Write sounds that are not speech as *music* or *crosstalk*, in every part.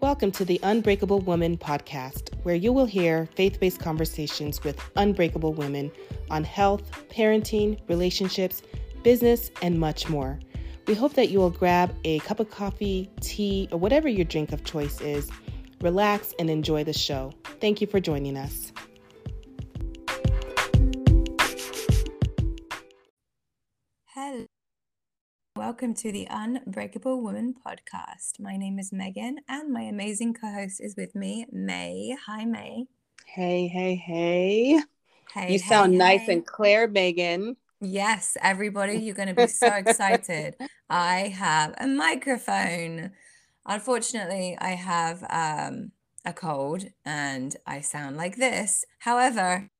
Welcome to the Unbreakable Woman podcast, where you will hear faith based conversations with unbreakable women on health, parenting, relationships, business, and much more. We hope that you will grab a cup of coffee, tea, or whatever your drink of choice is, relax, and enjoy the show. Thank you for joining us. Welcome to the Unbreakable Woman podcast. My name is Megan, and my amazing co host is with me, May. Hi, May. Hey, hey, hey. Hey, You hey, sound nice and clear, Megan. Yes, everybody, you're going to be so *laughs* excited. I have a microphone. Unfortunately, I have um, a cold and I sound like this. However,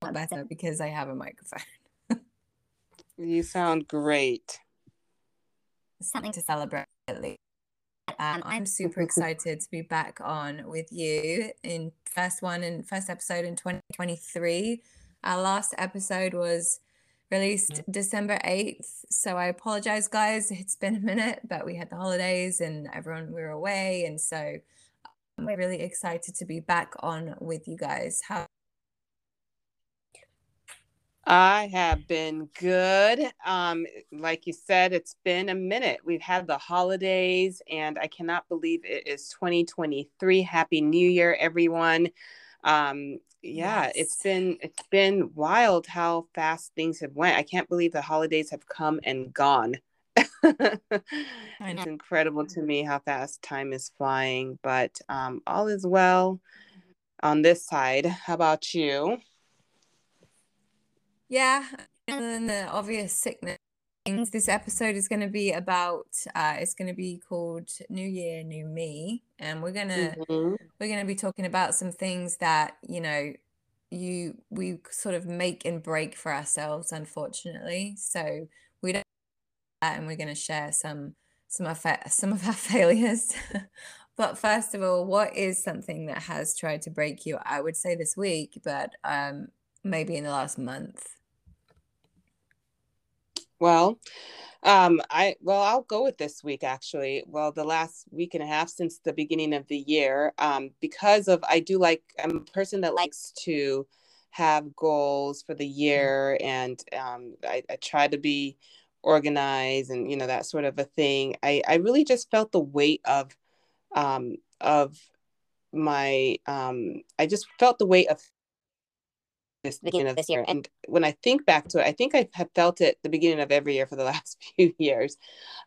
better because I have a microphone. You sound great. Something to celebrate. at least. Um, I'm super excited to be back on with you in first one and first episode in 2023. Our last episode was released December 8th. So I apologize, guys. It's been a minute, but we had the holidays and everyone we were away. And so I'm really excited to be back on with you guys. How I have been good. Um, like you said, it's been a minute. We've had the holidays, and I cannot believe it is 2023. Happy New Year, everyone. Um, yeah, it's Yes. been it's been wild how fast things have went. I can't believe the holidays have come and gone. *laughs* It's incredible to me how fast time is flying, but um, all is well on this side. How about you? Yeah, other than the obvious sickness things, this episode is going to be about. Uh, it's going to be called New Year, New Me, and we're gonna Mhm. we're going to be talking about some things that you know you we sort of make and break for ourselves, unfortunately. So we don't that, and we're going to share some some of our, some of our *laughs* failures. But first of all, what is something that has tried to break you? I would say this week, but um, maybe in the last month. Well, um, I well, I'll go with this week actually. Well, the last week and a half since the beginning of the year, um, because of I do like I'm a person that likes to have goals for the year, and um, I, I try to be organized and you know that sort of a thing. I I really just felt the weight of um of my um I just felt the weight of this beginning of this year. And when I think back to it, I think I have felt it the beginning of every year for the last *laughs* few years.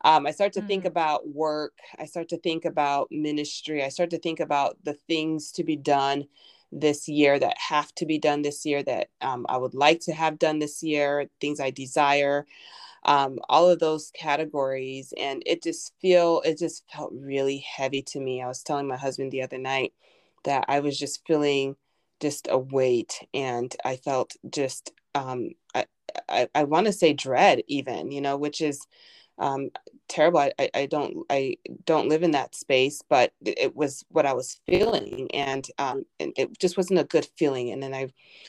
Um, I start to think Mm. about work. I start to think about ministry. I start to think about the things to be done this year that have to be done this year that um, I would like to have done this year, things I desire, um, all of those categories. And it just feel it just felt really heavy to me. I was telling my husband the other night that I was just feeling just a weight and i felt just um i i, I want to say dread even you know which is um terrible. I, I- don't i don't live in that space but it it was what i was feeling and um and it just wasn't a good feeling and then i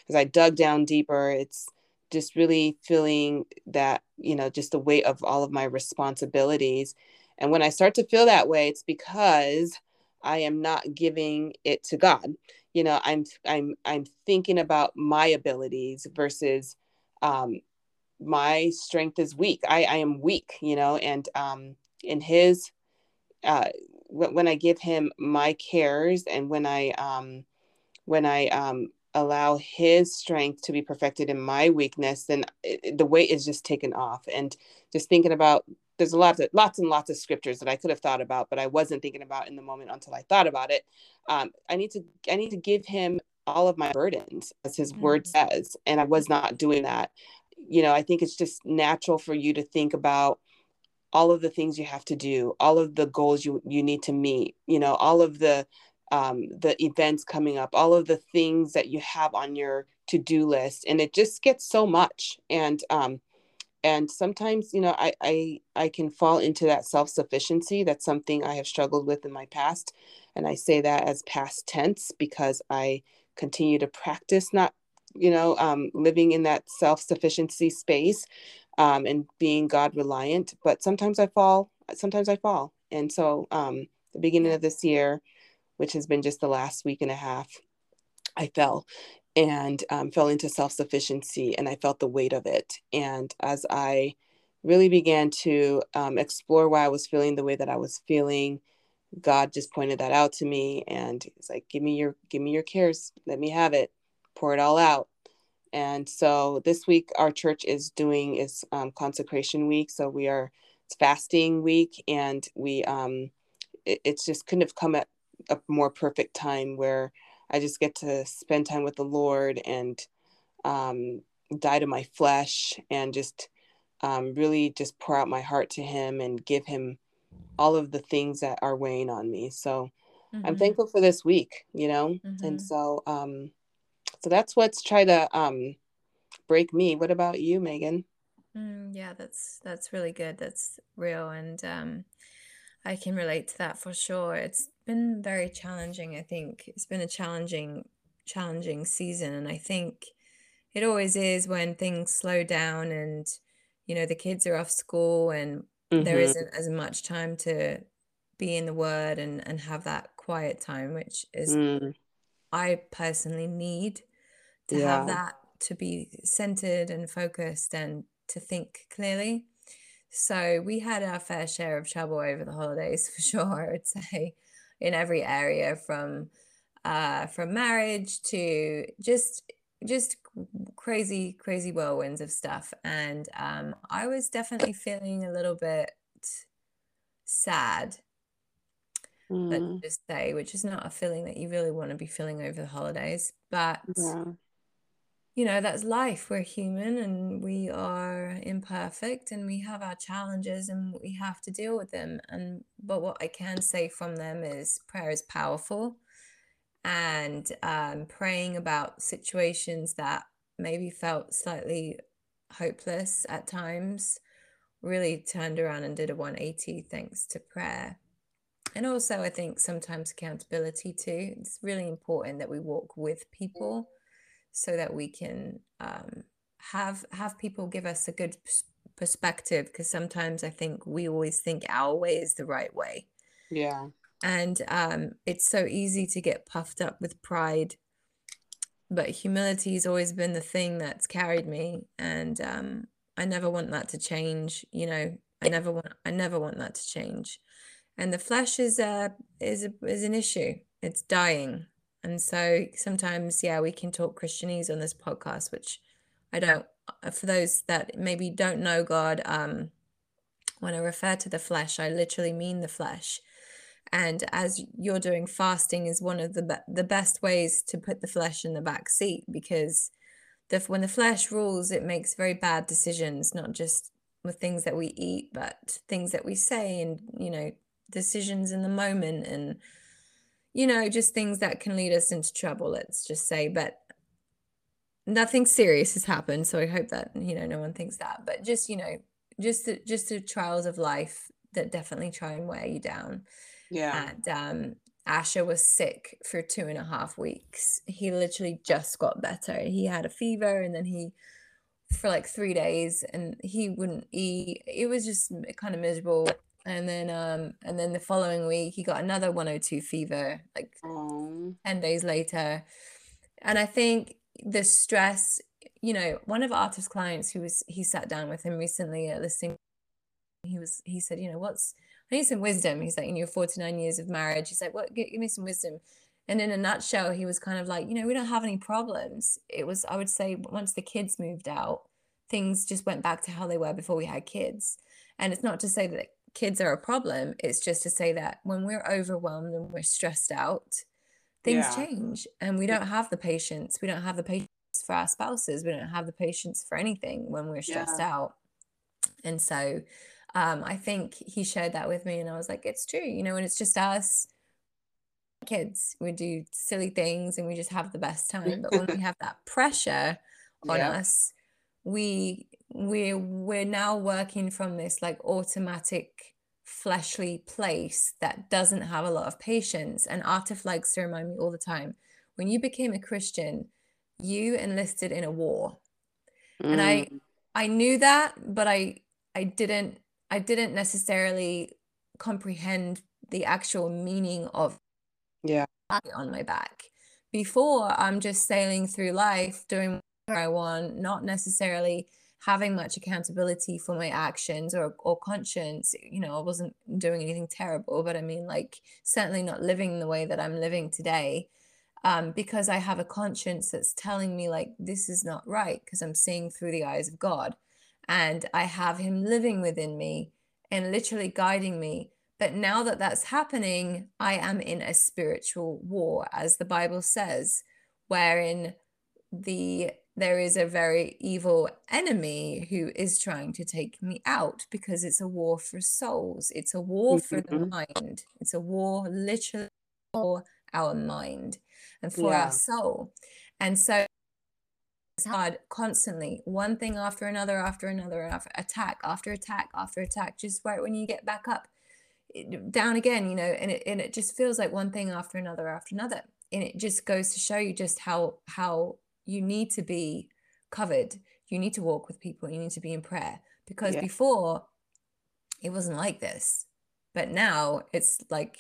as i dug down deeper it's just really feeling that you know just the weight of all of my responsibilities and when i start to feel that way it's because i am not giving it to god. You know i'm i'm i'm thinking about my abilities versus um my strength is weak. I i am weak you know and um in his uh when, when i give him my cares and when i um when i um allow his strength to be perfected in my weakness then it, it- the weight is just taken off. And just thinking about there's a lot of lots and lots of scriptures that i could have thought about but i wasn't thinking about in the moment until i thought about it. Um, i need to i need to give him all of my burdens as his word Mhm. says and i was not doing that. You know i think it's just natural for you to think about all of the things you have to do all of the goals you you need to meet you know all of the um, the events coming up all of the things that you have on your to-do list and it just gets so much. And um, and sometimes you know I, I i can fall into that self-sufficiency. That's something i have struggled with in my past. And i say that as past tense because i continue to practice not you know um, living in that self-sufficiency space um, and being god reliant. But sometimes i fall sometimes i fall. And so um, the beginning of this year, which has been just the last week and a half, I fell and um, fell into self sufficiency and I felt the weight of it. And as I really began to um, explore why I was feeling the way that I was feeling, God just pointed that out to me and he's like, give me your, give me your cares. Let me have it. Pour it all out. And so this week our church is doing is um, consecration week. So we are it's fasting week and we um it, it's just couldn't have come at a more perfect time where I just get to spend time with the Lord and um, die to my flesh and just um, really just pour out my heart to Him and give Him all of the things that are weighing on me. So mm-hmm. I'm thankful for this week, you know, mm-hmm. and so um, so that's what's try to um, break me. What about you, Megan? Mm, yeah, that's that's really good. That's real, and um, I can relate to that for sure. It's been very challenging. I think it's been a challenging, challenging season, and I think it always is when things slow down and you know the kids are off school and mm-hmm. there isn't as much time to be in the Word and and have that quiet time, which is mm. I personally need to yeah. have that to be centered and focused and to think clearly. So we had our fair share of trouble over the holidays *laughs* for sure, I would say, in every area from uh, from marriage to just just crazy crazy whirlwinds of stuff and um, i was definitely feeling a little bit sad mm. let's just say which is not a feeling that you really want to be feeling over the holidays but yeah you know that's life. We're human and we are imperfect and we have our challenges and we have to deal with them. And but what i can say from them is prayer is powerful. And um, praying about situations that maybe felt slightly hopeless at times really turned around and did a 180 thanks to prayer. And also i think sometimes accountability too. It's really important that we walk with people so that we can um, have have people give us a good perspective because sometimes I think we always think our way is the right way. Yeah. And um, it's so easy to get puffed up with pride, but humility has always been the thing that's carried me, and um, I never want that to change. You know, I never want I never want that to change. And the flesh is a is a, is an issue. It's dying and so sometimes, yeah, we can talk Christianese on this podcast, which I don't, uh, for those that maybe don't know God, um, when I refer to the flesh, I literally mean the flesh. And as you're doing fasting is one of the be- the best ways to put the flesh in the back seat because the when the flesh rules, it makes very bad decisions, not just with things that we eat, but things that we say and you know decisions in the moment and you know, just things that can lead us into trouble, let's just say. But nothing serious has happened. So I hope that, you know, no one thinks that. But just, you know, just the, just the trials of life that definitely try and wear you down. Yeah. And um, Asher was sick for two and a half weeks. He literally just got better. He had a fever and then he, for like three days, and he wouldn't eat. It was just kind of miserable and then um and then the following week he got another 102 fever like Aww. 10 days later. And i think the stress you know one of Artif's clients who was he sat down with him recently at listening he was he said you know what's i need some wisdom. He's like in your 49 years of marriage. He's like what give, give me some wisdom. And in a nutshell he was kind of like you know we don't have any problems. It was i would say once the kids moved out things just went back to how they were before we had kids. And it's not to say that kids are a problem. It's just to say that when we're overwhelmed and we're stressed out, things yeah. change and we don't have the patience. We don't have the patience for our spouses. We don't have the patience for anything when we're stressed yeah. out. And so um, I think he shared that with me and I was like, it's true, you know, and it's just us kids. We do silly things and we just have the best time. But when we *laughs* have that pressure on yeah. us, we we're we're now working from this like automatic fleshly place that doesn't have a lot of patience and artif likes to remind me all the time when you became a christian you enlisted in a war mm. and i mm. i knew that but i i didn't i didn't necessarily comprehend the actual meaning of yeah on my back before i'm just sailing through life doing i want not necessarily having much accountability for my actions or, or conscience you know i wasn't doing anything terrible but i mean like certainly not living the way that i'm living today um, because i have a conscience that's telling me like this is not right because i'm seeing through the eyes of god. And i have him living within me and literally guiding me. But now that that's happening i am in a spiritual war as the bible says wherein the there is a very evil enemy who is trying to take me out because it's a war for souls. It's a war for the mm-hmm. mind. It's a war literally for our mind and for yeah. our soul. And so it's hard constantly, one thing after another, after another, after attack, after attack, after attack, just right when you get back up, down again, you know, and it, and it just feels like one thing after another, after another. And it just goes to show you just how, how you need to be covered. You need to walk with people. You need to be in prayer because yeah. before it wasn't like this. But now it's like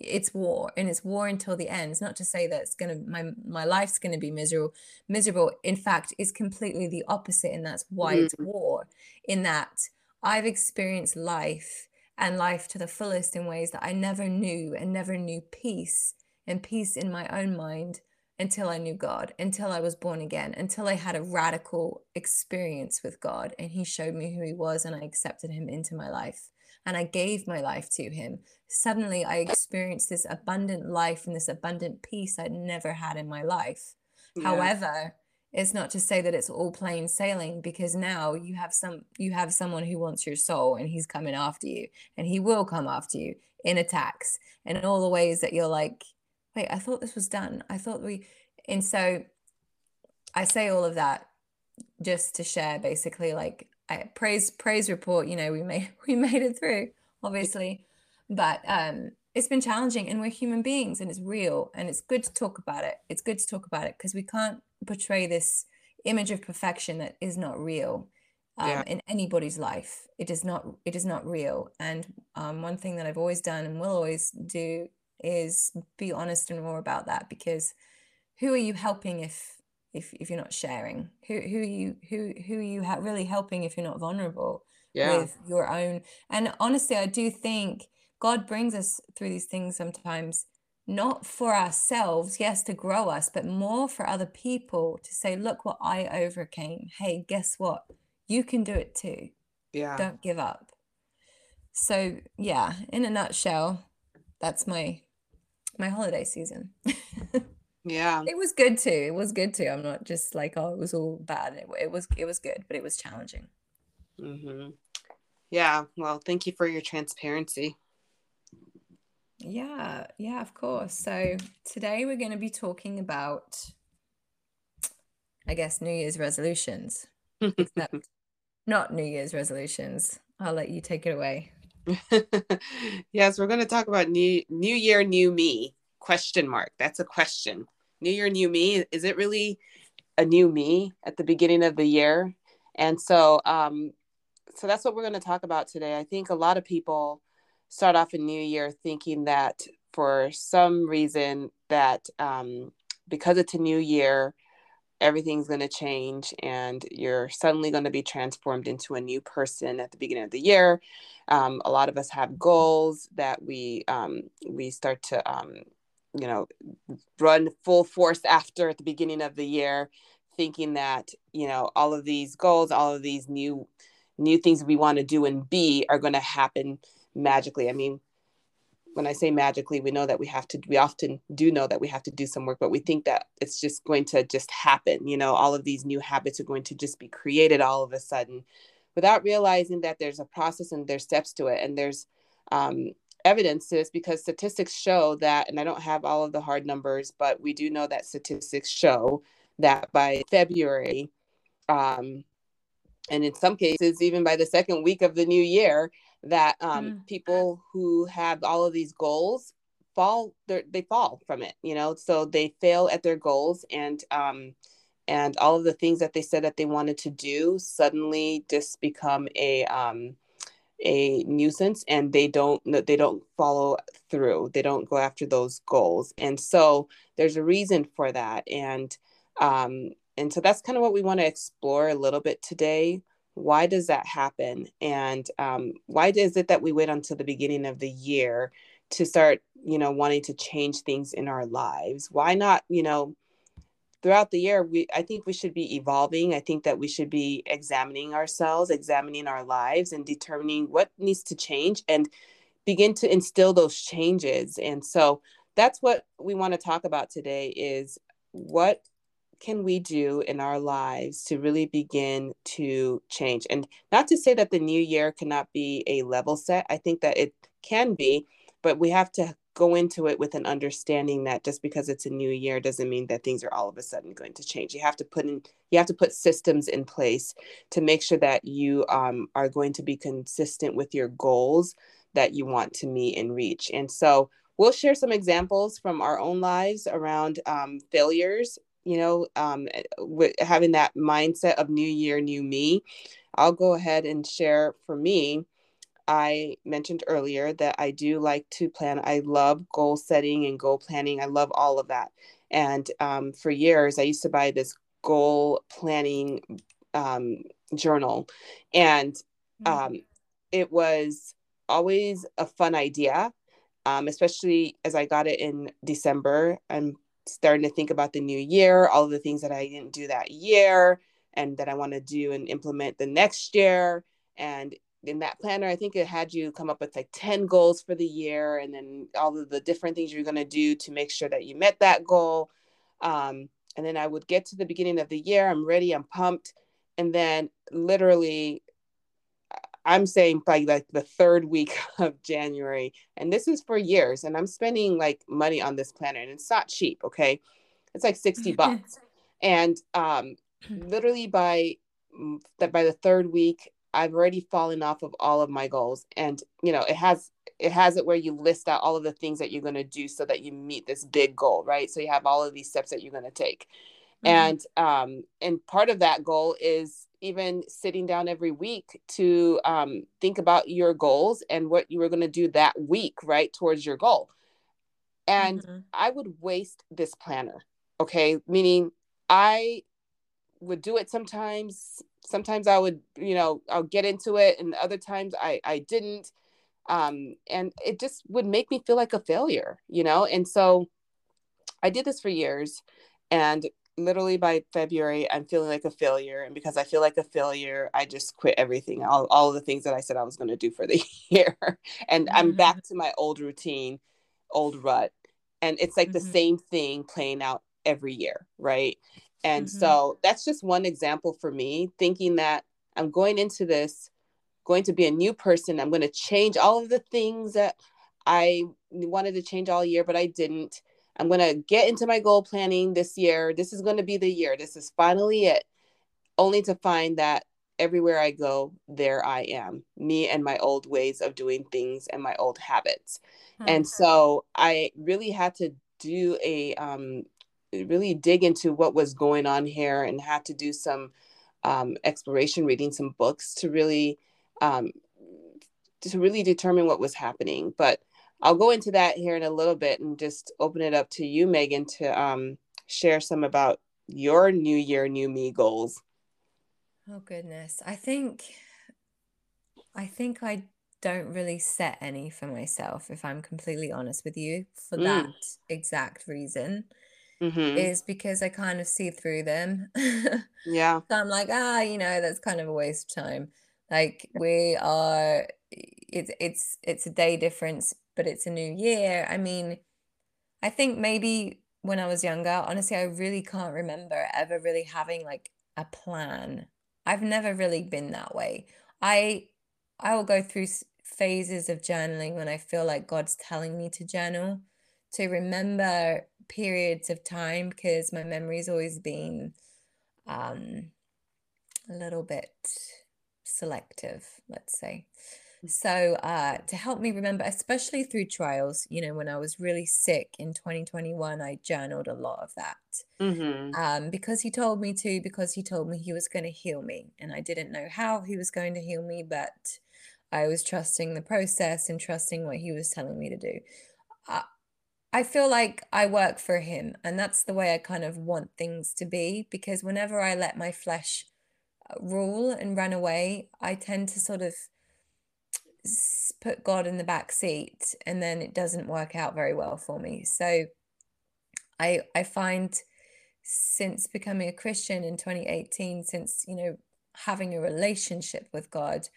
it's war and it's war until the end. It's not to say that it's gonna my my life's gonna be miserable. Miserable. In fact, it's completely the opposite, and that's why mm-hmm. it's war. In that I've experienced life and life to the fullest in ways that I never knew and never knew peace and peace in my own mind until I knew God, until I was born again, until I had a radical experience with God and He showed me who He was and I accepted Him into my life and I gave my life to Him. Suddenly, I experienced this abundant life and this abundant peace I'd never had in my life. Yeah. However, it's not to say that it's all plain sailing because now you have some you have someone who wants your soul and he's coming after you and he will come after you in attacks and in all the ways that you're like wait, I thought this was done. I thought we, and so I say all of that just to share basically like I praise praise report, you know, we made *laughs* we made it through, obviously. But um it's been challenging and we're human beings and it's real and it's good to talk about it. It's good to talk about it because we can't portray this image of perfection that is not real um, yeah. in anybody's life. It is not it is not real. And um, one thing that I've always done and will always do is be honest and raw about that because who are you helping if if, if you're not sharing? Who who are you who who are you ha- really helping if you're not vulnerable yeah. with your own? And honestly i do think god brings us through these things sometimes not for ourselves yes to grow us but more for other people to say look what i overcame. Hey guess what? You can do it too. Yeah. Don't give up. So yeah in a nutshell that's my my holiday season. yeah. *laughs* It was good too. It was good too. I'm not just like, oh, it was all bad. It, it was it was good, but it was challenging. Mm-hmm. Yeah. Well, thank you for your transparency. Yeah, yeah, of course. So today we're going to be talking about, I guess, New Year's resolutions, *laughs* except not New Year's resolutions. I'll let you take it away. *laughs* yes, we're going to talk about new new year, new me. Question mark. That's a question. New year, new me. Is it really a new me at the beginning of the year? And so, um, so that's what we're going to talk about today. I think a lot of people start off a new year thinking that for some reason that um, because it's a new year, everything's going to change and you're suddenly going to be transformed into a new person at the beginning of the year. Um, a lot of us have goals that we um, we start to um, you know run full force after at the beginning of the year thinking that you know all of these goals all of these new new things we want to do and be are going to happen magically. I mean when I say magically, we know that we have to, we often do know that we have to do some work, but we think that it's just going to just happen. You know, all of these new habits are going to just be created all of a sudden without realizing that there's a process and there's steps to it. And there's um, evidence to this because statistics show that, and I don't have all of the hard numbers, but we do know that statistics show that by February, um, and in some cases, even by the second week of the new year, that um, mm. people who have all of these goals fall they fall from it you know? So they fail at their goals and um and all of the things that they said that they wanted to do suddenly just become a um a nuisance and they don't they don't follow through. They don't go after those goals. And so there's a reason for that. And um and so that's kind of what we want to explore a little bit today why does that happen? And um, why is it that we wait until the beginning of the year to start you know wanting to change things in our lives? Why not you know throughout the year we i think we should be evolving. I think that we should be examining ourselves examining our lives and determining what needs to change and begin to instill those changes. And so that's what we want to talk about today is what can we do in our lives to really begin to change? And not to say that the new year cannot be a level set i think that it can be but we have to go into it with an understanding that just because it's a new year doesn't mean that things are all of a sudden going to change. You have to put in you have to put systems in place to make sure that you um, are going to be consistent with your goals that you want to meet and reach. And so we'll share some examples from our own lives around um, failures you know um, with having that mindset of new year new me i'll go ahead and share for me I mentioned earlier that I do like to plan. I love goal setting and goal planning. I love all of that. And um, for years, I used to buy this goal planning um, journal, and mm-hmm. um, it was always a fun idea, um, especially as I got it in December. I'm starting to think about the new year, all of the things that I didn't do that year, and that I want to do and implement the next year. And in that planner, I think it had you come up with like 10 goals for the year and then all of the different things you're going to do to make sure that you met that goal. Um, and then I would get to the beginning of the year, I'm ready, I'm pumped. And then literally, I'm saying by like the third week *laughs* of January, and this is for years, and I'm spending like money on this planner, and it's not cheap, okay? It's like 60 *laughs* bucks. and um, *clears throat* literally by that by the third week I've already fallen off of all of my goals. And, you know, it has it has it where you list out all of the things that you're going to do so that you meet this big goal, right? So you have all of these steps that you're going to take. Mm-hmm. And um and part of that goal is even sitting down every week to um, think about your goals and what you were going to do that week, right, towards your goal. And mm-hmm. I would waste this planner, okay? Meaning I would do it sometimes sometimes I would, you know, I'll get into it and other times I, I didn't. Um, and it just would make me feel like a failure, you know? And so I did this for years and literally by February, I'm feeling like a failure. And because I feel like a failure, I just quit everything, all, all the things that I said I was going to do for the *laughs* year. and mm-hmm. I'm back to my old routine, old rut. And it's like mm-hmm. the same thing playing out every year, right? And mm-hmm. so that's just one example for me, thinking that I'm going into this, going to be a new person. I'm going to change all of the things that I wanted to change all year, but I didn't. I'm going to get into my goal planning this year. This is going to be the year. This is finally it. Only to find that everywhere I go, there I am, me and my old ways of doing things and my old habits. Mm-hmm. And so I really had to do a um, really dig into what was going on here and had to do some um, exploration, reading some books to really um, to really determine what was happening. But I'll go into that here in a little bit and just open it up to you, Megan, to um, share some about your New Year, New Me goals. Oh goodness, I think I think I don't really set any for myself, if I'm completely honest with you, for mm. that exact reason mm-hmm. is because I kind of see through them. *laughs* yeah. So I'm like, ah, you know, that's kind of a waste of time. Like we are it's it's it's a day difference, but it's a new year. I mean, I think maybe when I was younger, honestly, I really can't remember ever really having like a plan. I've never really been that way. I I will go through phases of journaling when I feel like God's telling me to journal to remember periods of time because my memory's always been um, a little bit selective, let's say. So, uh, to help me remember, especially through trials, you know, when I was really sick in 2021, I journaled a lot of that mm-hmm. um, because he told me to, because he told me he was going to heal me. And I didn't know how he was going to heal me, but I was trusting the process and trusting what he was telling me to do. I, I feel like I work for him, and that's the way I kind of want things to be because whenever I let my flesh uh, rule and run away, I tend to sort of put God in the back seat and then it doesn't work out very well for me. So I I find since becoming a Christian in 2018 since you know having a relationship with God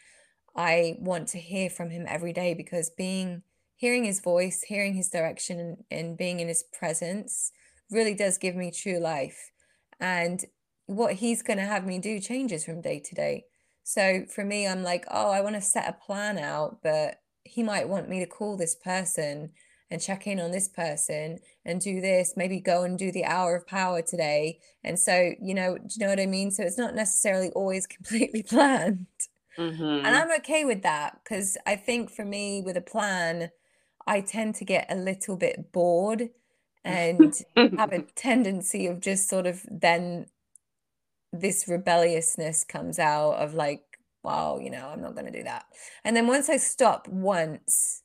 I want to hear from him every day because being hearing his voice, hearing his direction and, being in his presence really does give me true life. And what he's going to have me do changes from day to day. So for me, I'm like, oh, I want to set a plan out, but he might want me to call this person and check in on this person and do this, maybe go and do the hour of power today. And so, you know, do you know what I mean? So it's not necessarily always *laughs* completely planned. Mm-hmm. And I'm okay with that because I think for me, with a plan, I tend to get a little bit bored *laughs* and have a tendency of just sort of then this rebelliousness comes out of like, wow, you know, I'm not going to do that. And then once I stop once,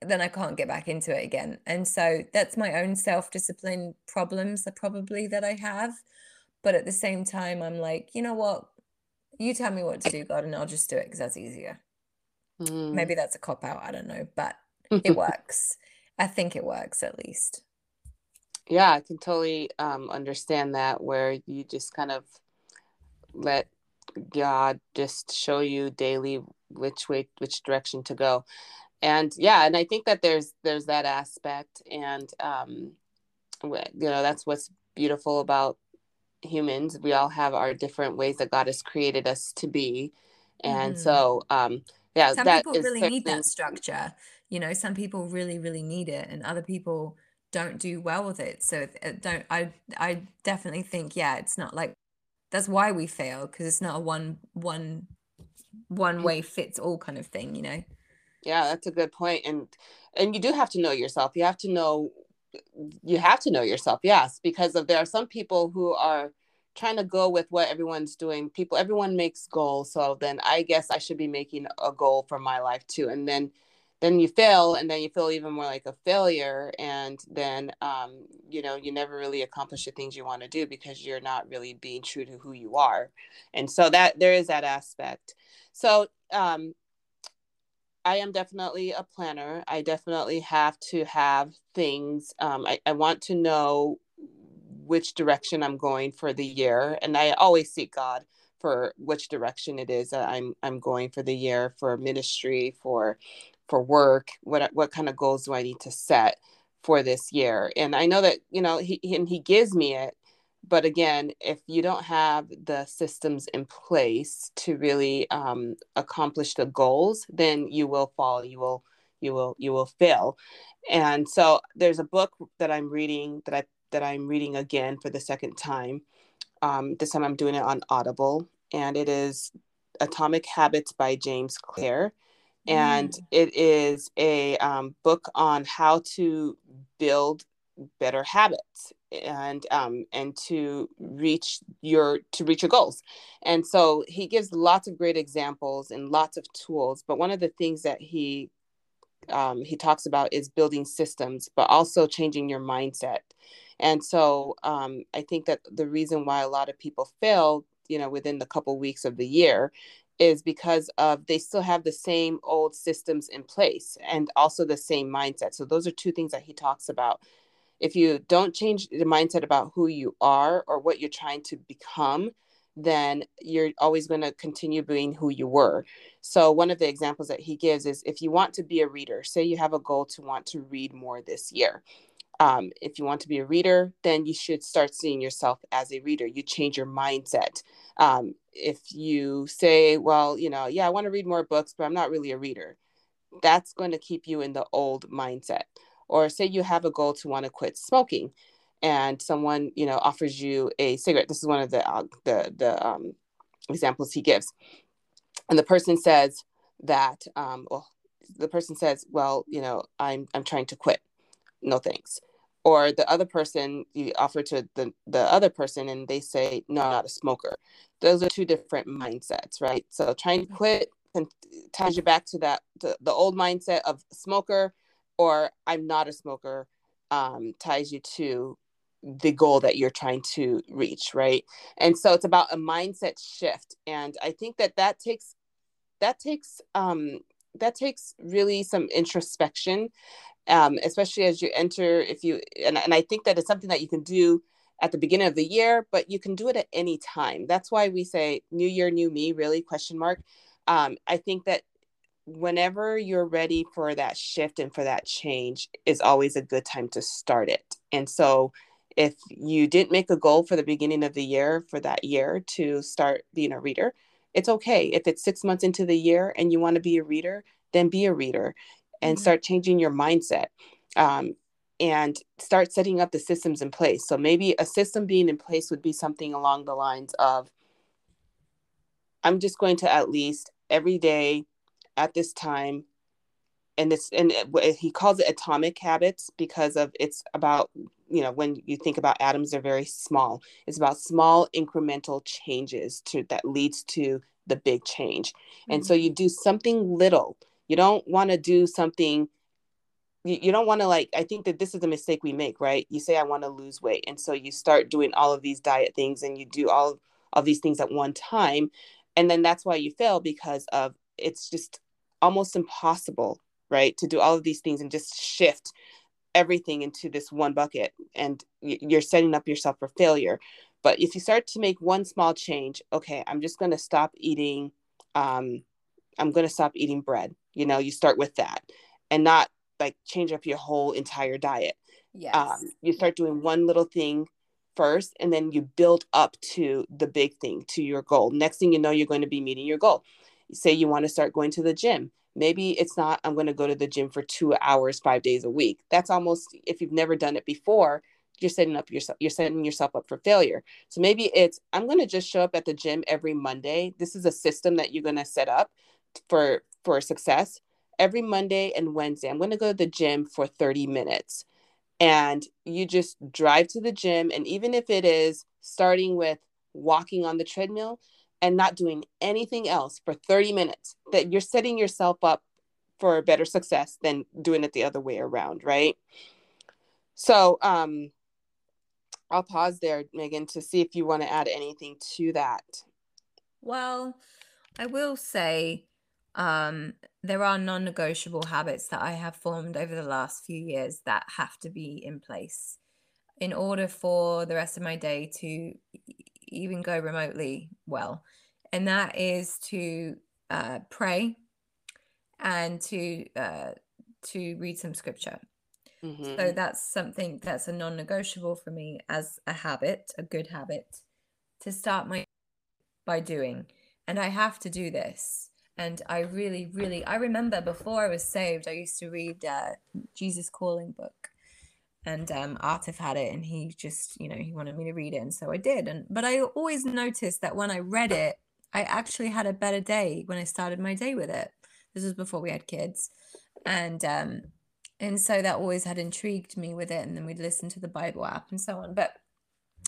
then I can't get back into it again. And so that's my own self discipline problems, that probably that I have. But at the same time, I'm like, you know what? You tell me what to do, God, and I'll just do it because that's easier. Mm. Maybe that's a cop out. I don't know, but it *laughs* works. I think it works at least. Yeah, I can totally um, understand that where you just kind of let God just show you daily which way, which direction to go. And yeah, and I think that there's there's that aspect, and um, you know that's what's beautiful about humans. We all have our different ways that God has created us to be, and mm-hmm. so um, yeah, some people really need that structure. You know, some people really really need it, and other people don't do well with it. So uh, don't I I definitely think yeah, it's not like that's why we fail because it's not a one one one mm. way fits all kind of thing you know? Yeah that's a good point and and you do have to know yourself. You have to know you have to know yourself yes because of there are some people who are trying to go with what everyone's doing. People everyone makes goals so then i guess i should be making a goal for my life too and then then you fail and then you feel even more like a failure and then um, you know you never really accomplish the things you want to do because you're not really being true to who you are. And so that there is that aspect. So um, i am definitely a planner. I definitely have to have things um, I, I want to know which direction i'm going for the year and i always seek god for which direction it is that I'm I'm going for the year for ministry for for work what what kind of goals do i need to set for this year? And i know that you know he and he gives me it but again if you don't have the systems in place to really um, accomplish the goals then you will fall you will you will you will fail. And so there's a book that i'm reading that i that i'm reading again for the second time. Um, this time i'm doing it on audible and it is atomic habits by james clear and mm. it is a um, book on how to build better habits and um, and to reach your to reach your goals and so he gives lots of great examples and lots of tools but one of the things that he um, he talks about is building systems but also changing your mindset and so um, i think that the reason why a lot of people fail you know within the couple weeks of the year is because of they still have the same old systems in place and also the same mindset. So those are two things that he talks about. If you don't change the mindset about who you are or what you're trying to become, then you're always going to continue being who you were. So one of the examples that he gives is if you want to be a reader, say you have a goal to want to read more this year. Um, if you want to be a reader, then you should start seeing yourself as a reader. You change your mindset. Um, if you say, well, you know, yeah, I want to read more books, but I'm not really a reader, that's going to keep you in the old mindset. Or say you have a goal to want to quit smoking and someone, you know, offers you a cigarette. This is one of the, uh, the, the um, examples he gives. And the person says that, um, well, the person says, well, you know, I'm, I'm trying to quit. No thanks or the other person you offer to the, the other person and they say no I'm not a smoker. Those are two different mindsets right? So trying to quit ties you back to that the, the old mindset of smoker or I'm not a smoker um, ties you to the goal that you're trying to reach right? And so it's about a mindset shift and i think that that takes that takes um that takes really some introspection um especially as you enter if you and, and i think that it's something that you can do at the beginning of the year but you can do it at any time. That's why we say new year new me really question mark. Um i think that whenever you're ready for that shift and for that change is always a good time to start it. And so if you didn't make a goal for the beginning of the year for that year to start being a reader, it's okay. If it's six months into the year and you want to be a reader, then be a reader and mm-hmm. start changing your mindset um, and start setting up the systems in place. So maybe a system being in place would be something along the lines of I'm just going to at least every day at this time and it's and he calls it atomic habits because of it's about you know when you think about atoms they're very small it's about small incremental changes to that leads to the big change mm-hmm. and so mm-hmm. you do something little you don't want to do something you, you don't want to like i think that this is a mistake we make right? You say i want to lose weight and so you start doing all of these diet things and you do all of these things at one time and then that's why you fail because of it's just almost impossible right to do all of these things and just shift everything into this one bucket and you're setting up yourself for failure. But if you start to make one small change okay i'm just going to stop eating um, i'm going to stop eating bread you know you start with that and not like change up your whole entire diet. Yes. Um, you start doing one little thing first and then you build up to the big thing to your goal. Next thing you know you're going to be meeting your goal. Say you want to start going to the gym. Maybe it's not i'm going to go to the gym for two hours five days a week. That's almost if you've never done it before you're setting up yourself you're setting yourself up for failure. So maybe it's i'm going to just show up at the gym every monday. This is a system that you're going to set up for for success every monday and wednesday i'm going to go to the gym for 30 minutes and you just drive to the gym and even if it is starting with walking on the treadmill and not doing anything else for 30 minutes, that you're setting yourself up for a better success than doing it the other way around, right? So, um, I'll pause there, Megan, to see if you want to add anything to that. Well, I will say um, there are non negotiable habits that I have formed over the last few years that have to be in place in order for the rest of my day to even go remotely well. And that is to uh, pray and to uh, to read some scripture. Mm-hmm. So that's something that's a non-negotiable for me as a habit, a good habit to start my by doing. And I have to do this. And I really, really, I remember before I was saved, I used to read uh, Jesus Calling book and um, Artif had it, and he just, you know, he wanted me to read it, and so I did. And but I always noticed that when I read it, I actually had a better day when I started my day with it. This was before we had kids, and um, and so that always had intrigued me with it. And then we'd listen to the Bible app and so on. But,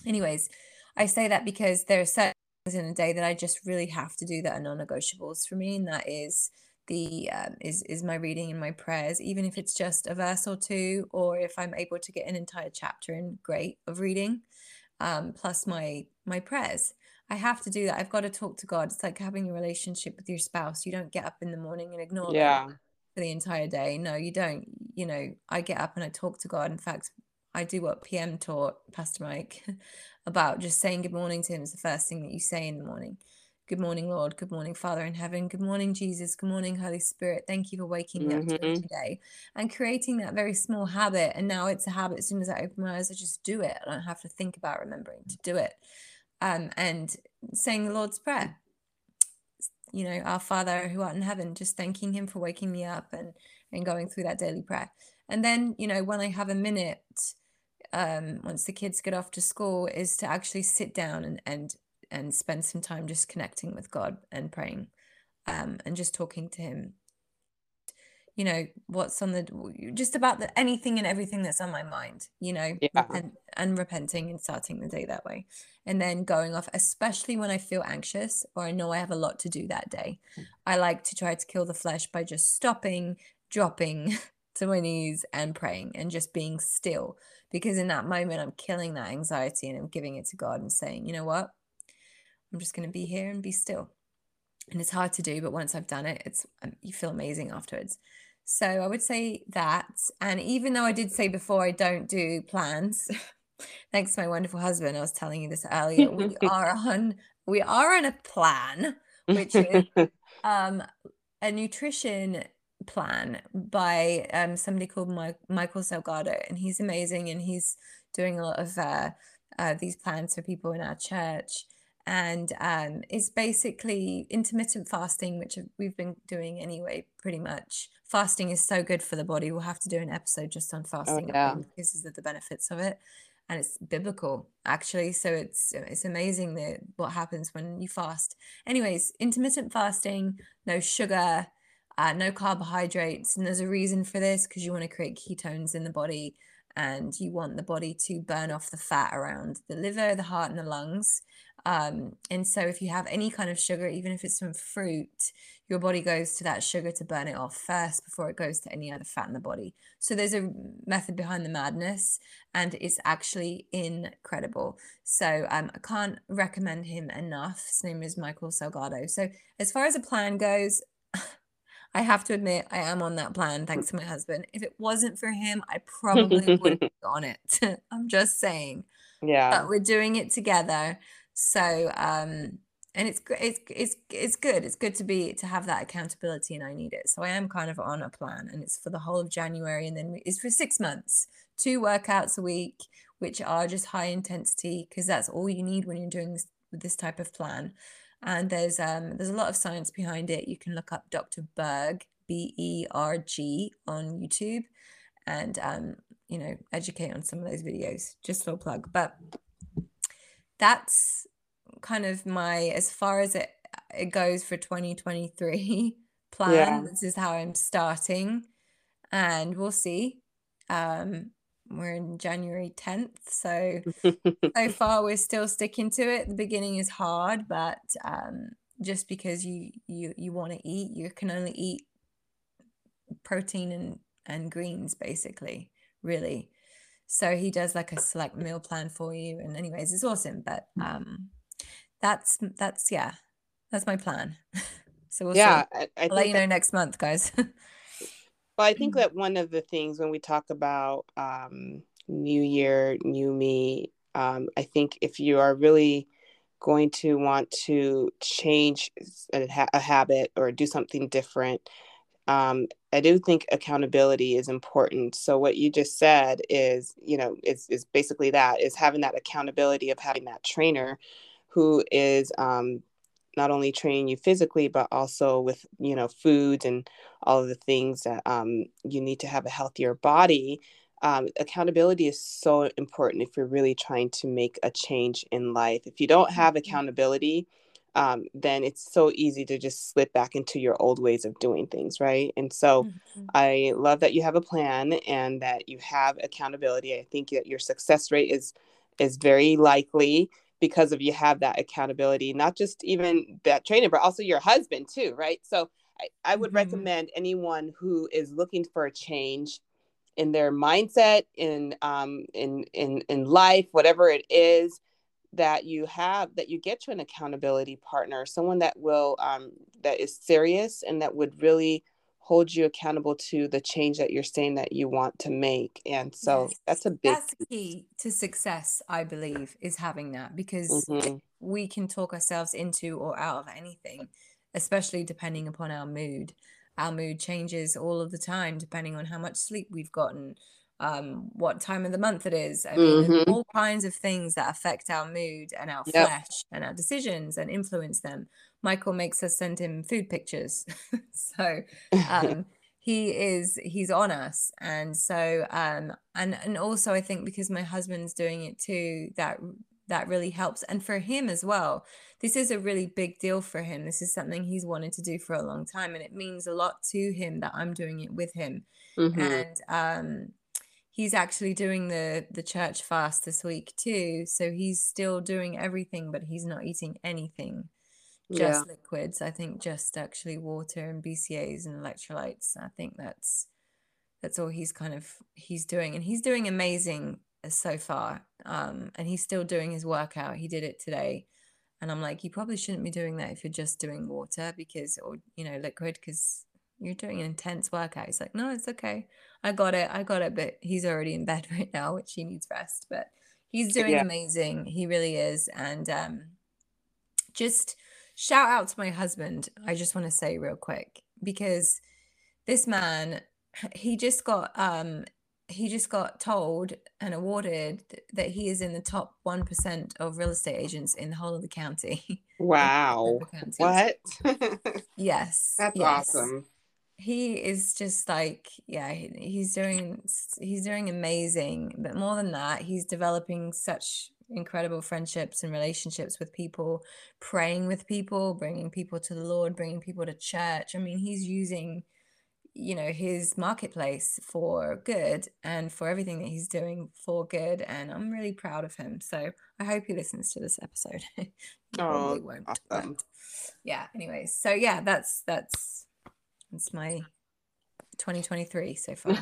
anyways, I say that because there are certain in a day that I just really have to do that are non-negotiables for me, and that is the um, is is my reading and my prayers even if it's just a verse or two or if i'm able to get an entire chapter in great of reading um, plus my my prayers. I have to do that. I've got to talk to god. It's like having a relationship with your spouse. You don't get up in the morning and ignore yeah. them for the entire day. No you don't. You know i get up and i talk to god. In fact i do what pm taught pastor mike *laughs* about just saying good morning to him is the first thing that you say in the morning Good morning, Lord. Good morning, Father in heaven. Good morning, Jesus. Good morning, Holy Spirit. Thank you for waking me mm-hmm. up today and creating that very small habit. And now it's a habit. As soon as I open my eyes, I just do it. I don't have to think about remembering to do it. Um, and saying the Lord's Prayer. You know, our Father who art in heaven, just thanking Him for waking me up and and going through that daily prayer. And then, you know, when I have a minute, um, once the kids get off to school, is to actually sit down and and and spend some time just connecting with God and praying um, and just talking to Him. you know what's on the just about the anything and everything that's on my mind you know Yeah. repent, and repenting and starting the day that way and then going off especially when i feel anxious or i know i have a lot to do that day i like to try to kill the flesh by just stopping dropping *laughs* to my knees and praying and just being still because in that moment i'm killing that anxiety and i'm giving it to god and saying you know what i'm just going to be here and be still and it's hard to do but once i've done it it's um, you feel amazing afterwards so I would say that. And even though I did say before I don't do plans, *laughs* thanks to my wonderful husband, I was telling you this earlier, we *laughs* are on we are on a plan, which is *laughs* um a nutrition plan by um somebody called My- Michael Salgado, and he's amazing and he's doing a lot of uh, uh these plans for people in our church and um, it's basically intermittent fasting, which we've been doing anyway, pretty much. Fasting is so good for the body. We'll have to do an episode just on Oh fasting, I yeah. because of the benefits of it, and it's biblical actually. So it's it's amazing that what happens when you fast. Anyways, intermittent fasting, no sugar, uh, no carbohydrates, and there's a reason for this because you want to create ketones in the body, and you want the body to burn off the fat around the liver, the heart, and the lungs. Um, and so if you have any kind of sugar, even if it's from fruit, your body goes to that sugar to burn it off first before it goes to any other fat in the body. So there's a method behind the madness, and it's actually incredible. So um, I can't recommend him enough. His name is Michael Salgado. So as far as a plan goes, I have to admit I am on that plan thanks to my husband. If it wasn't for him, I probably *laughs* wouldn't be on it. *laughs* I'm just saying. Yeah. But we're doing it together. So um and it's it's it's it's good. It's good to be to have that accountability and I need it. So I am kind of on a plan and it's for the whole of January and then we- it's for 6 months. Two workouts a week which are just high intensity because that's all you need when you're doing this this type of plan. And there's um there's a lot of science behind it. You can look up Dr. Berg, B E R G on YouTube and um you know educate on some of those videos. Just a little plug. But that's kind of my as far as it it goes for 2023 plan *laughs* Yeah. this is how i'm starting and we'll see um we're in january 10th so so *laughs* far we're still sticking to it. The beginning is hard but um just because you you you want to eat you can only eat protein and and greens basically really. So he does like a select meal plan for you and anyways it's awesome but um that's that's yeah that's my plan. *laughs* So we'll yeah. see. I, I i'll let you know next month guys *laughs* Well, I think that one of the things when we talk about um, new year, new me, um, I think if you are really going to want to change a, ha- a habit or do something different, um, I do think accountability is important. So what you just said is, you know, is is basically that is having that accountability of having that trainer who is um, not only training you physically but also with you know foods and all of the things that um, you need to have a healthier body um, accountability is so important if you're really trying to make a change in life. If you don't have accountability um, then it's so easy to just slip back into your old ways of doing things right? And so Mhm. i love that you have a plan and that you have accountability. I think that your success rate is is very likely because of you have that accountability not just even that trainer but also your husband too right so i, I would Mhm. recommend anyone who is looking for a change in their mindset in um in in in life whatever it is that you have that you get to an accountability partner someone that will um that is serious and that would really hold you accountable to the change that you're saying that you want to make and so yes that's a big that's key to success i believe is having that because Mhm. we can talk ourselves into or out of anything especially depending upon our mood our mood changes all of the time depending on how much sleep we've gotten um what time of the month it is i mean Mhm. all kinds of things that affect our mood and our Yep. flesh and our decisions and influence them michael makes us send him food pictures *laughs* so um *laughs* he is he's on us and so um and and also i think because my husband's doing it too that that really helps and for him as well this is a really big deal for him. This is something he's wanted to do for a long time, and it means a lot to him that I'm doing it with him. Mm-hmm. And um, he's actually doing the the church fast this week too. So he's still doing everything, but he's not eating anything, just yeah. liquids. I think just actually water and BCAAs and electrolytes. I think that's that's all he's kind of he's doing, and he's doing amazing so far. Um, and he's still doing his workout. He did it today. And I'm like, you probably shouldn't be doing that if you're just doing water because, or, you know, liquid because you're doing an intense workout. He's like, no, it's okay. I got it. I got it. But he's already in bed *laughs* right now, which he needs rest. But he's doing yeah. amazing. He really is. And um, just shout out to my husband. I just want to say real quick because this man, he just got um he just got told and awarded that he is in the top 1% of real estate agents in the whole of the county. *laughs* Wow. what? *laughs* yes. That's yes. awesome. He is just like, yeah, he's doing he's doing amazing, but more than that, he's developing such incredible friendships and relationships with people, praying with people, bringing people to the Lord, bringing people to church. I mean, he's using you know his marketplace for good and for everything that he's doing for good and i'm really proud of him so i hope he listens to this episode *laughs* he oh, won't awesome. but yeah anyways so yeah that's that's that's my 2023 so *laughs* far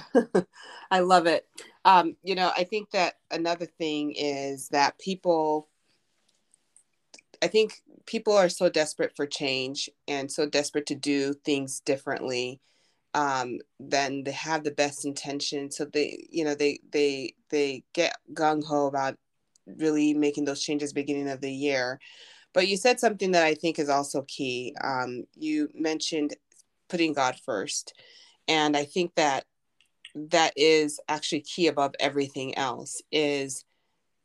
i love it um you know i think that another thing is that people i think people are so desperate for change and so desperate to do things differently um, then they have the best intention. So they, you know, they they they get gung ho about really making those changes beginning of the year. But you said something that I think is also key. Um, you mentioned putting God first, and I think that that is actually key above everything else. Is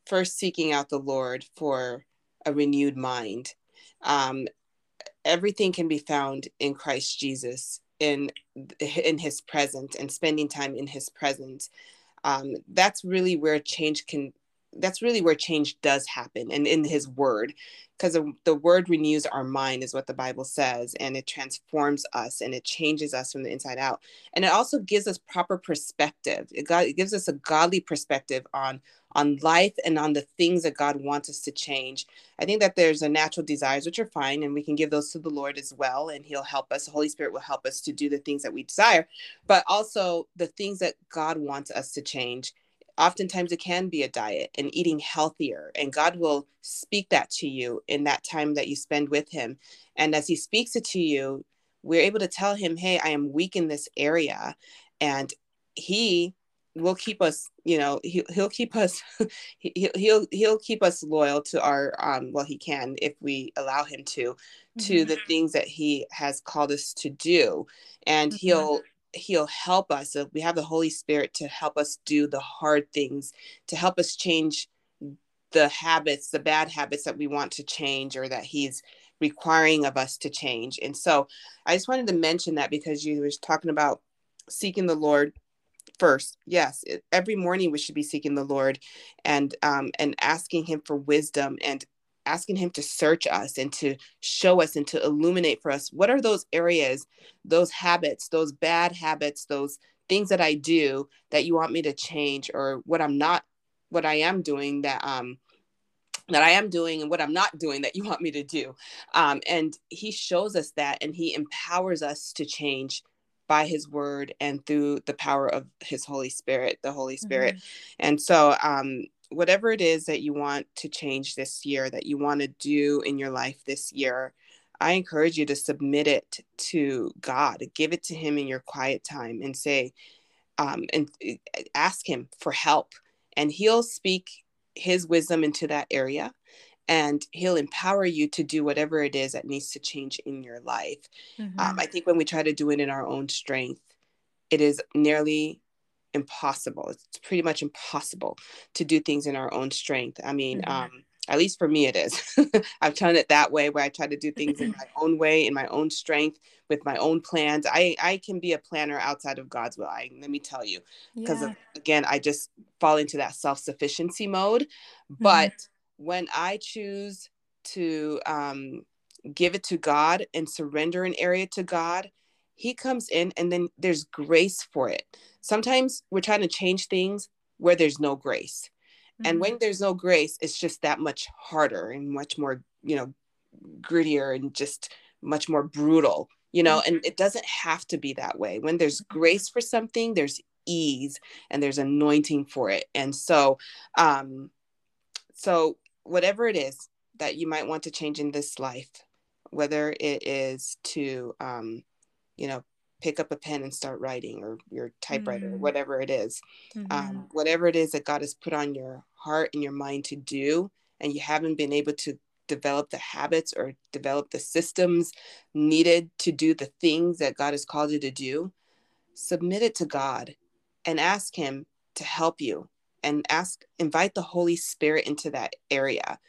first seeking out the Lord for a renewed mind. Um, everything can be found in Christ Jesus in in his presence and spending time in his presence um, that's really where change can that's really where change does happen and in his word because the word renews our mind is what the bible says and it transforms us and it changes us from the inside out. And it also gives us proper perspective. It, got, it gives us a godly perspective on on life and on the things that god wants us to change. I think that there's a natural desires which are fine and we can give those to the lord as well and he'll help us the holy spirit will help us to do the things that we desire but also the things that god wants us to change oftentimes it can be a diet and eating healthier and god will speak that to you in that time that you spend with him and as he speaks it to you we're able to tell him hey i am weak in this area and he will keep us you know he, he'll keep us *laughs* he, he'll he'll keep us loyal to our um well he can if we allow him to mm-hmm. to the things that he has called us to do and mm-hmm. he'll he'll help us. So we have the holy spirit to help us do the hard things to help us change the habits the bad habits that we want to change or that he's requiring of us to change. And so i just wanted to mention that because you were talking about seeking the lord first. Yes every morning we should be seeking the lord and um and asking him for wisdom and asking him to search us and to show us and to illuminate for us. What are those areas those habits those bad habits those things that i do that you want me to change or what i'm not what i am doing that um that i am doing and what i'm not doing that you want me to do? Um, and he shows us that and he empowers us to change by his word and through the power of his holy spirit the holy spirit. Mm-hmm. and so um whatever it is that you want to change this year, that you want to do in your life this year, I encourage you to submit it to God, give it to Him in your quiet time and say, um, and uh, ask Him for help. And He'll speak His wisdom into that area and He'll empower you to do whatever it is that needs to change in your life. Mm-hmm. Um, I think when we try to do it in our own strength, it is nearly impossible. It's pretty much impossible to do things in our own strength. I mean, mm-hmm. um, at least for me, it is. *laughs* I've done it that way, where I try to do things in *clears throat* my own way, in my own strength, with my own plans. I I can be a planner outside of God's will. I let me tell you, because yeah. again, I just fall into that self sufficiency mode. Mm-hmm. But when I choose to um, give it to God and surrender an area to God, He comes in and then there's grace for it. Sometimes we're trying to change things where there's no grace. Mm-hmm. And when there's no grace, it's just that much harder and much more, you know, grittier and just much more brutal, you know, mm-hmm. and it doesn't have to be that way. When there's mm-hmm. grace for something, there's ease and there's anointing for it. And so, um, so whatever it is that you might want to change in this life, whether it is to, um, you know, pick up a pen and start writing or your typewriter, mm-hmm. whatever it is, um, mm-hmm. um, whatever it is that God has put on your heart and your mind to do, and you haven't been able to develop the habits or develop the systems needed to do the things that God has called you to do, submit it to God and ask Him to help you and ask, invite the Holy Spirit into that area.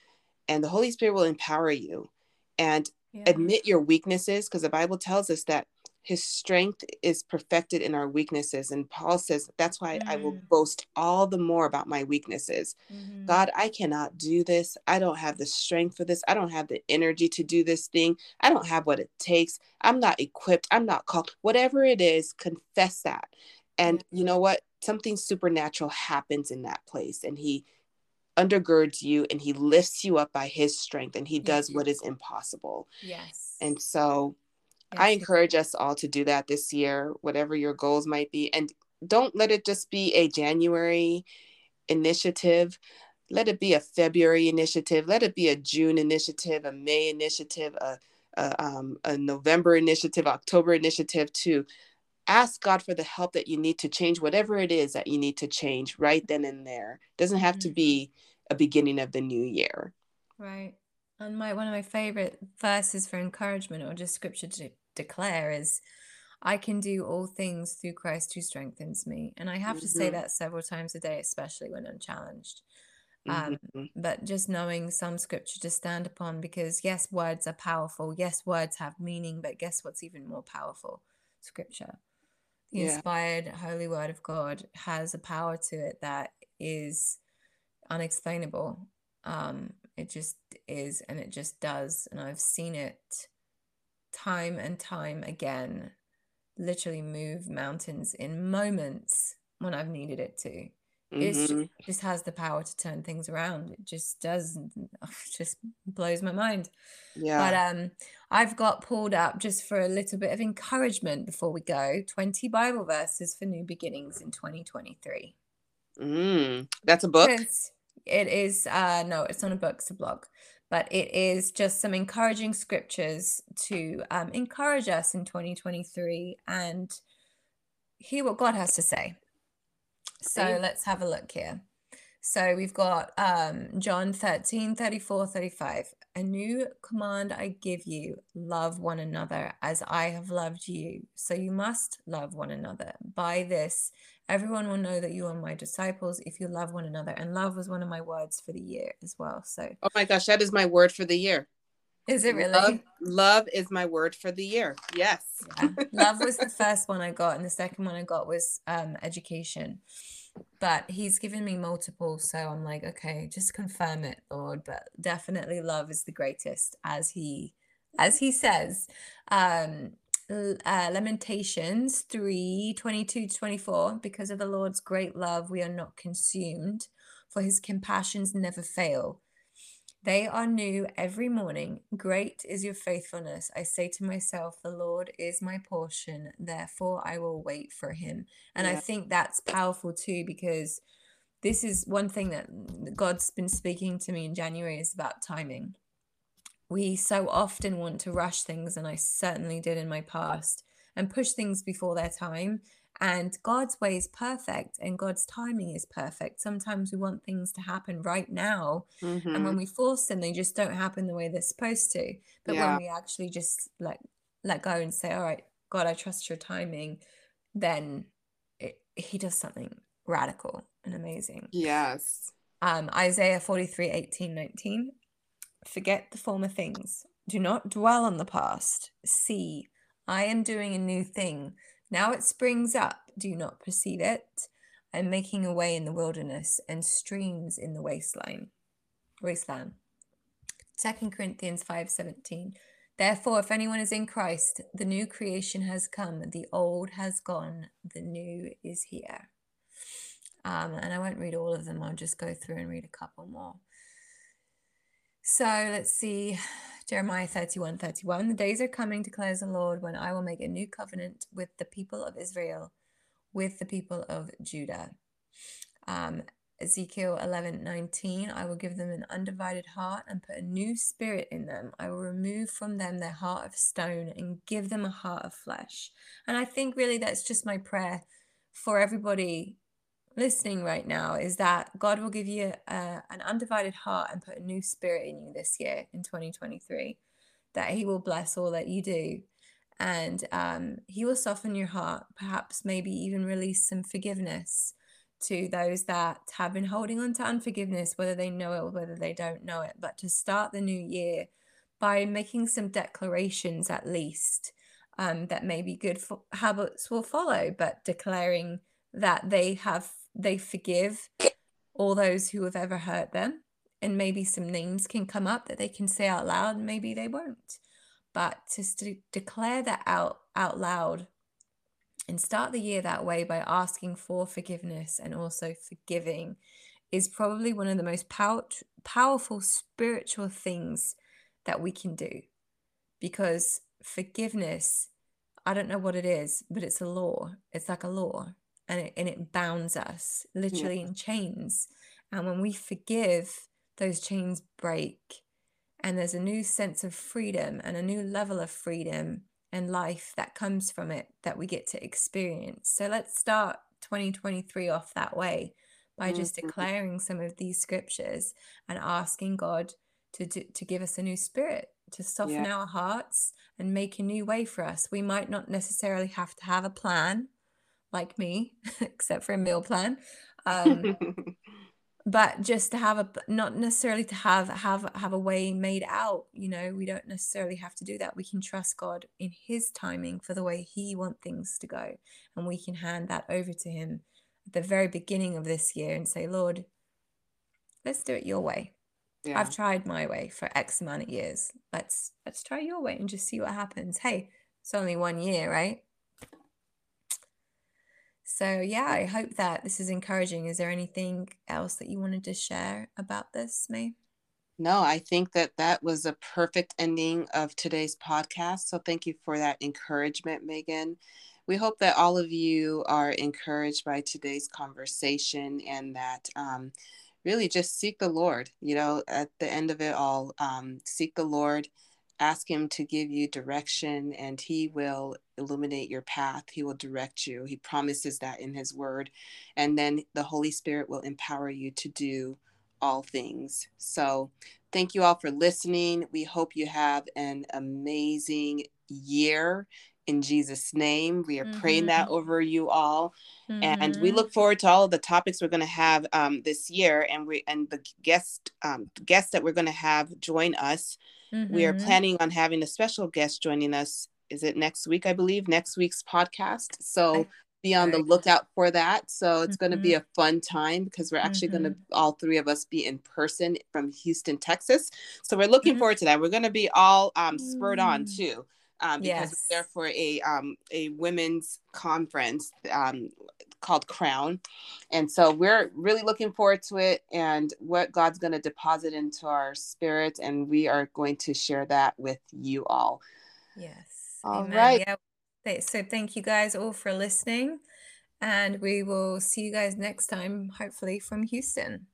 And the Holy Spirit will empower you and yeah. admit your weaknesses because the Bible tells us that his strength is perfected in our weaknesses. And Paul says, That's why mm-hmm. I will mm. boast all the more about my weaknesses. Mm-hmm. God, I cannot do this. I don't have the strength for this. I don't have the energy to do this thing. I don't have what it takes. I'm not equipped. I'm not called. Whatever it is, confess that. And you know what? Something supernatural happens in that place. And he undergirds you and he lifts you up by his strength and he yes. does what is impossible. Yes. And so I encourage us all to do that this year, whatever your goals might be. And don't let it just be a January initiative. Let it be a February initiative. Let it be a June initiative, a May initiative, a, a, um, a November initiative, October initiative to ask God for the help that you need to change whatever it is that you need to change right then and there. It doesn't have mm-hmm. to be a beginning of the new year. Right. And my one of my favorite verses for encouragement or just scripture to declare is I can do all things through Christ who strengthens me. And I have mm-hmm. to say mm-hmm. that several times a day, especially when I'm challenged. Um, mm-hmm. But just knowing some scripture to stand upon, because yes, words are powerful. Yes, words have meaning, but guess what's even more powerful? Scripture. The yeah. inspired holy word of God has a power to it that is unexplainable. Um, it just is, and it just does. And I've seen it time and time again literally move mountains in moments when I've needed it to. Mm-hmm. It just has the power to turn things around. It just does, *laughs* just blows my mind. Yeah. But um, I've got pulled up just for a little bit of encouragement before we go. Twenty Bible verses for new beginnings in 2023. Mm, that's a book. It is uh no it's not a book it's a blog but it is just some encouraging scriptures to um, encourage us in 2023 and hear what god has to say so let's have a look here so we've got um, john 13 34 35 a new command I give you love one another as I have loved you. So you must love one another. By this, everyone will know that you are my disciples if you love one another. And love was one of my words for the year as well. So, oh my gosh, that is my word for the year. Is it really? Love, love is my word for the year. Yes. Yeah. love was the first one I got, and the second one I got was um, education but he's given me multiple so i'm like okay just confirm it lord but definitely love is the greatest as he as he says um uh, lamentations 3 22 24 because of the lord's great love we are not consumed for his compassions never fail they are new every morning. Great is your faithfulness. I say to myself, The Lord is my portion, therefore I will wait for him. And yeah. I think that's powerful too, because this is one thing that God's been speaking to me in January is about timing. We so often want to rush things, and I certainly did in my past, and push things before their time. And God's way is perfect and God's timing is perfect. Sometimes we want things to happen right now. Mm-hmm. And when mm-hmm. we force them, they just don't happen the way they're supposed to. But yeah. when we actually just like let go and say, All right, God, I trust your timing, then it, he does something radical and amazing. Yes. Um, Isaiah 43, 18, 19. Forget the former things. Do not dwell on the past. See, I am doing a new thing. Now it springs up, do not perceive it. I'm making a way in the wilderness and streams in the wasteland. Wasteland. Second Corinthians 5:17. Therefore, if anyone is in Christ, the new creation has come, the old has gone, the new is here. Um, and I won't read all of them, I'll just go through and read a couple more. So let's see. Jeremiah 31 31. The days are coming, declares the Lord, when I will make a new covenant with the people of Israel, with the people of Judah. Um, Ezekiel 11 19. I will give them an undivided heart and put a new spirit in them. I will remove from them their heart of stone and give them a heart of flesh. And I think really that's just my prayer for everybody listening right now is that God will give you a, an undivided heart and put a new spirit in you this year in 2023, that He will bless all that you do. And um, He will soften your heart, perhaps maybe even release some forgiveness to those that have been holding on to unforgiveness, whether they know it or whether they don't know it. But to start the new year by making some declarations at least um, that maybe good habits will follow, but declaring that they have they forgive all those who have ever hurt them. And maybe some names can come up that they can say out loud, maybe they won't. But to declare that out out loud and start the year that way by asking for forgiveness and also forgiving is probably one of the most pow- powerful spiritual things that we can do because forgiveness i don't know what it is but it's a law it's like a law and it, and it bounds us literally yeah. in chains. And when we forgive, those chains break. And there's a new sense of freedom and a new level of freedom and life that comes from it that we get to experience. So let's start 2023 off that way by just declaring some of these scriptures and asking God to, to, to give us a new spirit, to soften yeah. our hearts and make a new way for us. We might not necessarily have to have a plan like me, *laughs* except for a meal plan. Um, *laughs* but just to have a not necessarily to have have have a way made out you know we don't necessarily have to do that. We can trust god in his timing for the way he wants things to go. And we can hand that over to him at the very beginning of this year and say lord let's do it your way. Yeah. i've tried my way for x amount of years. Let's let's try your way and just see what happens. Hey it's only one year right so, yeah, I hope that this is encouraging. Is there anything else that you wanted to share about this, May? No, I think that that was a perfect ending of today's podcast. So, thank you for that encouragement, Megan. We hope that all of you are encouraged by today's conversation and that um, really just seek the Lord. You know, at the end of it all, um, seek the Lord ask him to give you direction and he will illuminate your path he will direct you he promises that in his word and then the holy spirit will empower you to do all things so thank you all for listening we hope you have an amazing year in Jesus' name. We are mm-hmm. praying that mm-hmm. over you all, mm-hmm. and we mm-hmm. look forward to all of the topics we're going to have um, this year, and we and the guest um, guests that we're going to have join us. Mm-hmm. We are mm-hmm. planning on having a special guest joining us. Is it next week? I believe next week's podcast. So be on the lookout for that. So it's mm-hmm. going to be a fun time because we're actually mm-hmm. going to all three of us be in person from Houston, Texas. So we're looking mm-hmm. forward to that. We're going to be all um, spurred on mm. too. Um, because yes. we're there for a um, a women's conference um, called Crown. And so we're really looking forward to it and what God's going to deposit into our spirit. And we are going to share that with you all. Yes. All Amen. right. Yeah. So thank you guys all for listening. And we will see you guys next time, hopefully from Houston.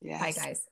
Yes. Bye, guys.